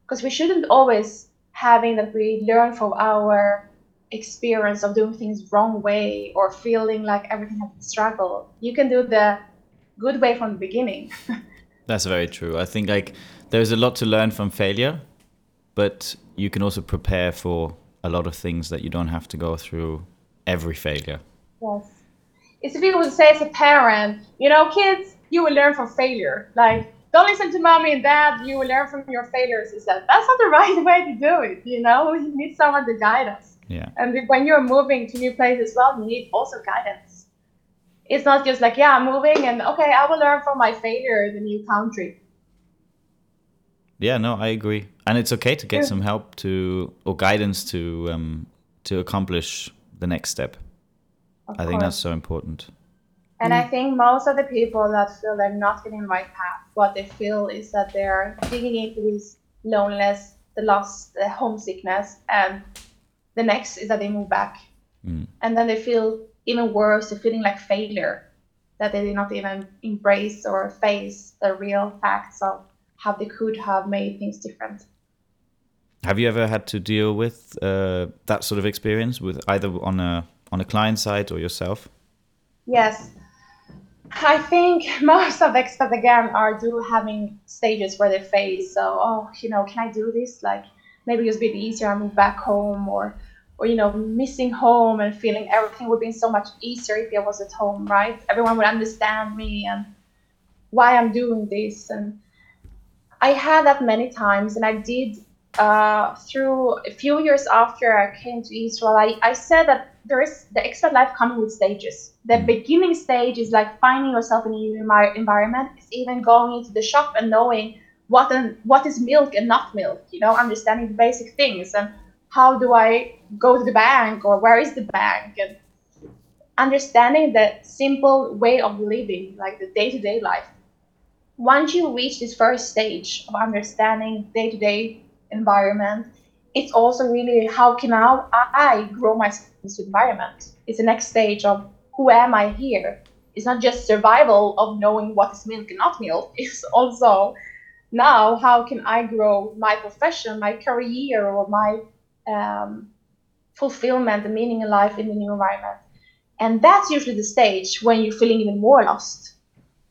Because we shouldn't always having that we learn from our experience of doing things wrong way or feeling like everything has been struggle. You can do the good way from the beginning. That's very true. I think like there's a lot to learn from failure, but you can also prepare for a lot of things that you don't have to go through every failure. Yes. It's if you would say as a parent, you know, kids, you will learn from failure. Like, don't listen to mommy and dad, you will learn from your failures. Is that that's not the right way to do it, you know? You need someone to guide us. Yeah. And when you're moving to new places well, you need also guidance. It's not just like, yeah, I'm moving and okay, I will learn from my failure in the new country. Yeah, no, I agree, and it's okay to get yeah. some help to or guidance to um, to accomplish the next step. Of I think that's so important. And mm. I think most of the people that feel they're not getting the right path, what they feel is that they're digging into this loneliness, the loss, the homesickness, and the next is that they move back. Mm. And then they feel even worse, they're feeling like failure, that they did not even embrace or face the real facts of how they could have made things different. Have you ever had to deal with uh, that sort of experience with either on a on a client side or yourself? Yes, I think most of expats again are do having stages where they face so oh you know can I do this like maybe it's a bit easier I move back home or or you know missing home and feeling everything would be so much easier if I was at home right everyone would understand me and why I'm doing this and I had that many times and I did uh, through a few years after I came to Israel I, I said that there is the expat life coming with stages. The mm. beginning stage is like finding yourself in a new environment. It's even going into the shop and knowing what and what is milk and not milk. You know, understanding the basic things and how do I go to the bank or where is the bank and understanding the simple way of living, like the day-to-day life. Once you reach this first stage of understanding day-to-day environment it's also really how can now I grow this environment? It's the next stage of who am I here? It's not just survival of knowing what is milk and not milk. It's also now how can I grow my profession, my career, or my um, fulfillment, the meaning in life in the new environment. And that's usually the stage when you're feeling even more lost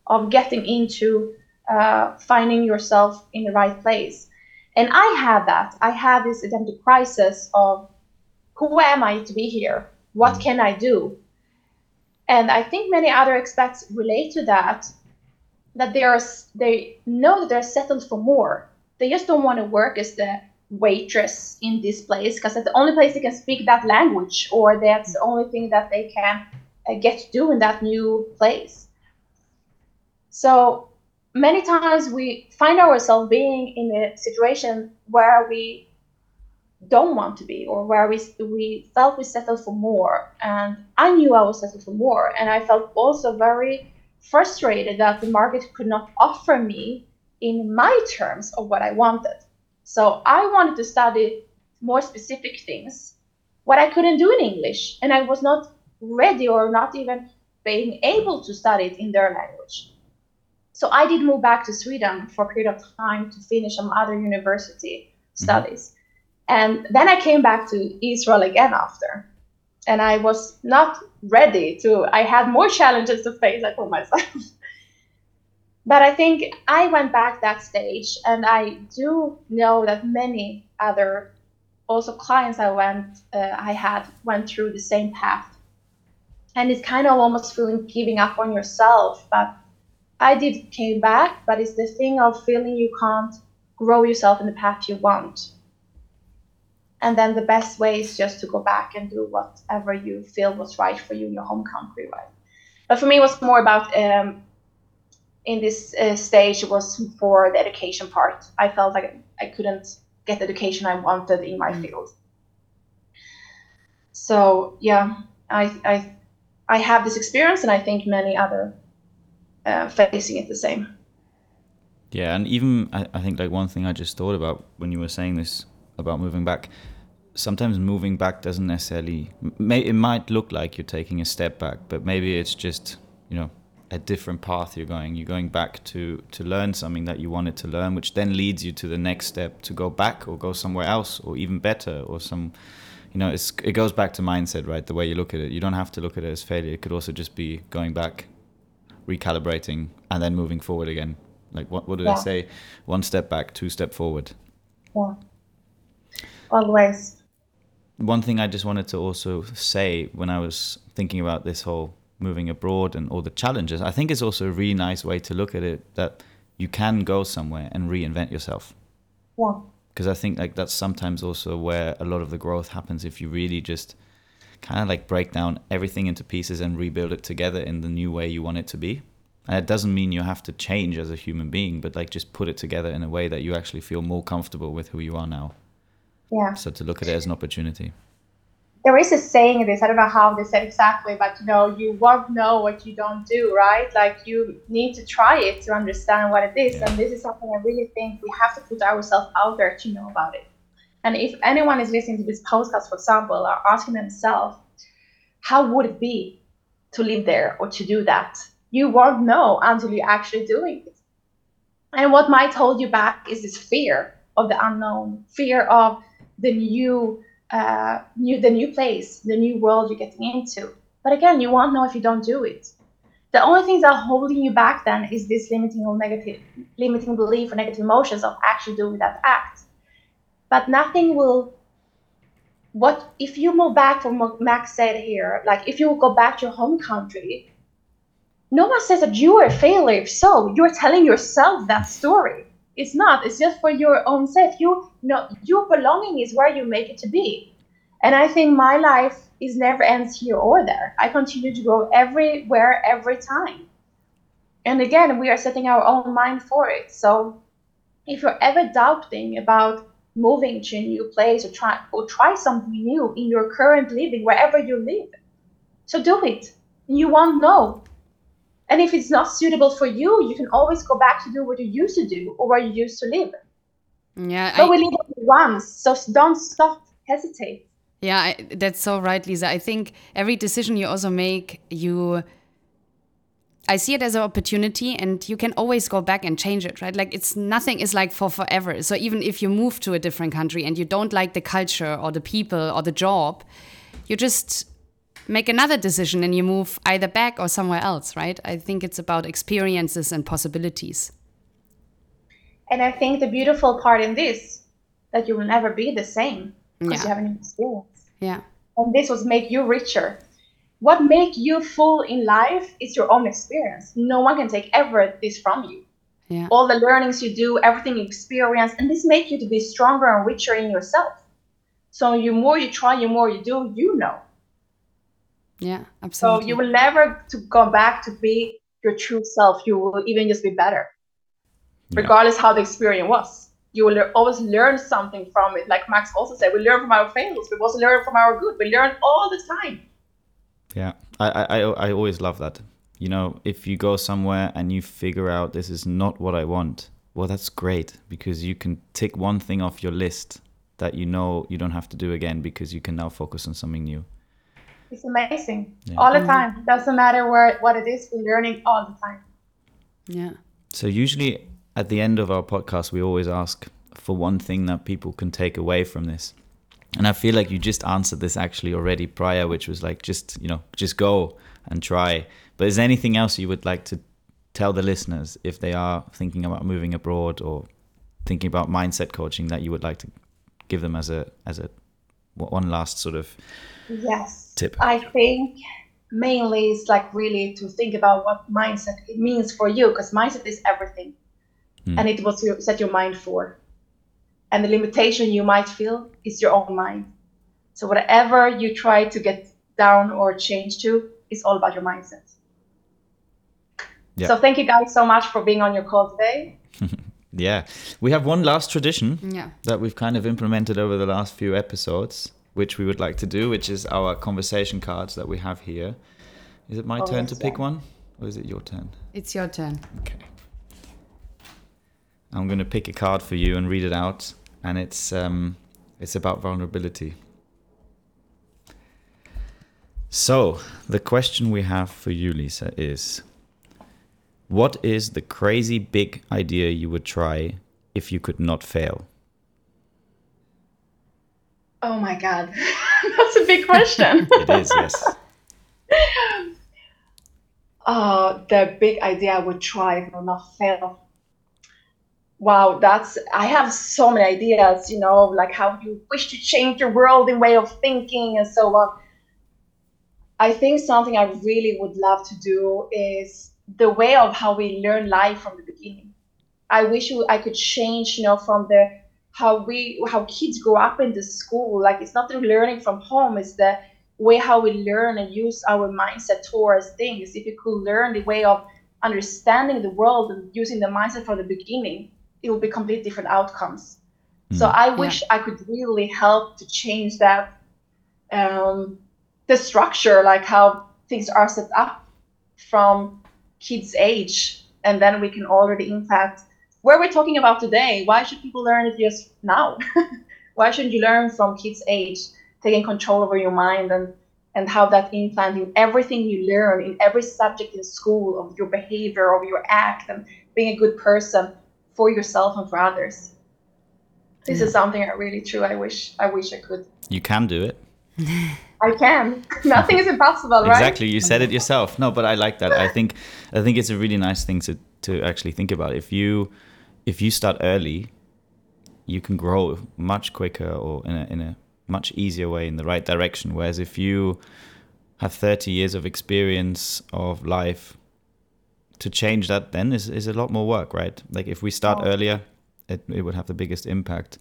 of getting into uh, finding yourself in the right place. And I had that. I had this identity crisis of who am I to be here? What can I do? And I think many other expats relate to that, that they are they know that they're settled for more. They just don't want to work as the waitress in this place because that's the only place they can speak that language or that's the only thing that they can uh, get to do in that new place. So many times we find ourselves being in a situation where we don't want to be or where we we felt we settled for more and i knew i was settled for more and i felt also very frustrated that the market could not offer me in my terms of what i wanted so i wanted to study more specific things what i couldn't do in english and i was not ready or not even being able to study it in their language so I did move back to Sweden for a period of time to finish some other university mm-hmm. studies. And then I came back to Israel again after. And I was not ready to, I had more challenges to face, I told myself. but I think I went back that stage, and I do know that many other also clients I went, uh, I had went through the same path. And it's kind of almost feeling giving up on yourself, but I did came back, but it's the thing of feeling you can't grow yourself in the path you want. And then the best way is just to go back and do whatever you feel was right for you in your home country, right? But for me, it was more about um, in this uh, stage it was for the education part. I felt like I couldn't get the education I wanted in my Mm. field. So yeah, I I I have this experience, and I think many other uh, facing it the same. Yeah, and even I, I think like one thing I just thought about when you were saying this about moving back. Sometimes moving back doesn't necessarily. May, it might look like you're taking a step back, but maybe it's just you know a different path you're going. You're going back to to learn something that you wanted to learn, which then leads you to the next step to go back or go somewhere else or even better or some. You know, it's it goes back to mindset, right? The way you look at it. You don't have to look at it as failure. It could also just be going back, recalibrating, and then moving forward again. Like what what do Yeah. they say? One step back, two step forward. Yeah, always. One thing I just wanted to also say when I was thinking about this whole moving abroad and all the challenges, I think it's also a really nice way to look at it that you can go somewhere and reinvent yourself. Yeah, Because I think like that's sometimes also where a lot of the growth happens if you really just kind of like break down everything into pieces and rebuild it together in the new way you want it to be. And it doesn't mean you have to change as a human being, but like just put it together in a way that you actually feel more comfortable with who you are now. yeah. So to look at it as an opportunity. There is a saying in this i don't know how they said exactly but you know you won't know what you don't do right? Like you need to try it to understand what it is Yeah. and this is something i really think we have to put ourselves out there to know about it. And if anyone is listening to this podcast for example are asking themselves how would it be to live there or to do that? You won't know until you're actually doing it. And what might hold you back is this fear of the unknown fear of the new uh, new the new place, the new world you're getting into. But again, you won't know if you don't do it. The only things that are holding you back then is this limiting or negative, limiting belief or negative emotions of actually doing that act. But nothing will. What if you move back from what Max said here? Like if you go back to your home country, no one says that you are a failure. If so, you're telling yourself that story. It's not. It's just for your own sake. You, you know, your belonging is where you make it to be. And I think my life is never ends here or there. I continue to go everywhere, every time. And again, we are setting our own mind for it. So if you're ever doubting about moving to a new place or try or try something new in your current living, wherever you live, so do it. You won't know. And if it's not suitable for you, you can always go back to do what you used to do or where you used to live. Yeah, But I, we live once, so don't stop, hesitate. yeah, I, that's so right, Lisa. I think every decision you also make, you. I see it as an opportunity, and you can always go back and change it, right? Like it's nothing is like for forever. So even if you move to a different country and you don't like the culture or the people or the job, you just make another decision and you move either back or somewhere else, right? I think it's about experiences and possibilities. And I think the beautiful part in this that you will never be the same because Yeah. you have an experience. Yeah. And this will make you richer. What make you full in life is your own experience. No one can take ever this from you. Yeah. All the learnings you do, everything you experience, and this make you to be stronger and richer in yourself. So you more you try, you more you do, you know. Yeah. absolutely. So you will never to go back to be your true self. You will even just be better, Yeah. regardless how the experience was. You will lear- always learn something from it. Like Max also said, we learn from our failures. We also learn from our good. We learn all the time. Yeah, I, I, I I always love that. You know, if you go somewhere and you figure out this is not what I want, well, that's great because you can tick one thing off your list that you know you don't have to do again because you can now focus on something new. It's amazing Yeah. all the mm. time. Doesn't matter where what it is. We're learning all the time. yeah. So usually at the end of our podcast, we always ask for one thing that people can take away from this. And I feel like you just answered this actually already prior, which was like just you know just go and try. But is there anything else you would like to tell the listeners if they are thinking about moving abroad or thinking about mindset coaching that you would like to give them as a as a one last sort of Yes. Tip. I think mainly it's like really to think about what mindset it means for you because mindset is everything Hmm. and it was you set your mind for and the limitation you might feel is your own mind so whatever you try to get down or change to is all about your mindset Yeah. So thank you guys so much for being on your call today. Yeah. We have one last tradition Yeah. that we've kind of implemented over the last few episodes, which we would like to do, which is our conversation cards that we have here. Is it my Oh, turn yes, to pick yeah. one? Or is it your turn? It's your turn. Okay. I'm going to pick a card for you and read it out, and it's um, it's about vulnerability. So, the question we have for you, Lisa, is what is the crazy big idea you would try if you could not fail? Oh my God, that's a big question. It is, yes. Oh, the big idea I would try I will not fail. Wow, that's I have so many ideas, you know, like how you wish to change your world in way of thinking and so on. I think something I really would love to do is the way of how we learn life from the beginning. I wish I could change, you know, from the how we how kids grow up in the school. Like it's not the learning from home, it's the way how we learn and use our mindset towards things. If you could learn the way of understanding the world and using the mindset from the beginning, it will be completely different outcomes. So I wish I could really help to change that um, the structure, like how things are set up from kids' age, and then we can already impact where we're talking about today. Why should people learn it just now? Why shouldn't you learn from kids' age, taking control over your mind and and how that implant in everything you learn in every subject in school of your behavior, of your act, and being a good person for yourself and for others. This is something I really true. I wish I wish I could. You can do it. I can. Nothing is impossible, right? Exactly, you said it yourself. No, but I like that. I think I think it's a really nice thing to to actually think about. If you if you start early, you can grow much quicker or in a in a much easier way in the right direction. Whereas if you have 30 years of experience of life, to change that then is, is a lot more work, right? Like if we start Oh. earlier, it, it would have the biggest impact.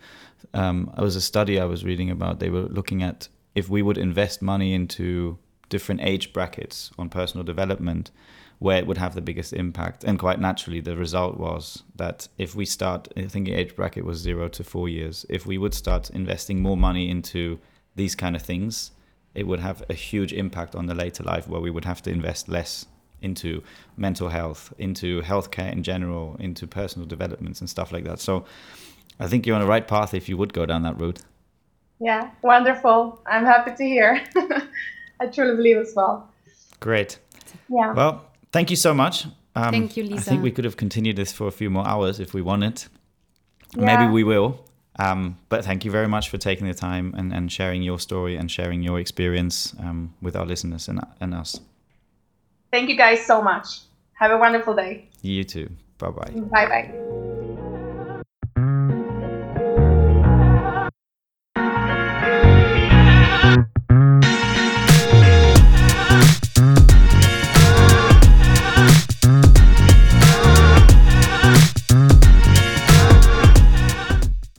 Um, I was a study I was reading about. They were looking at if we would invest money into different age brackets on personal development, where it would have the biggest impact. And quite naturally, the result was that if we start, I think the age bracket was zero to four years. If we would start investing more money into these kind of things, it would have a huge impact on the later life where we would have to invest less into mental health, into healthcare in general, into personal developments and stuff like that. So I think you're on the right path if you would go down that route. Yeah, wonderful. I'm happy to hear. I truly believe as well. Great. Yeah. Well, thank you so much. Um, Thank you, Lisa. I think we could have continued this for a few more hours if we wanted. Yeah. Maybe we will. Um, but thank you very much for taking the time and, and sharing your story and sharing your experience um, with our listeners and, and us. Thank you guys so much. Have a wonderful day. You too. Bye bye. Bye bye.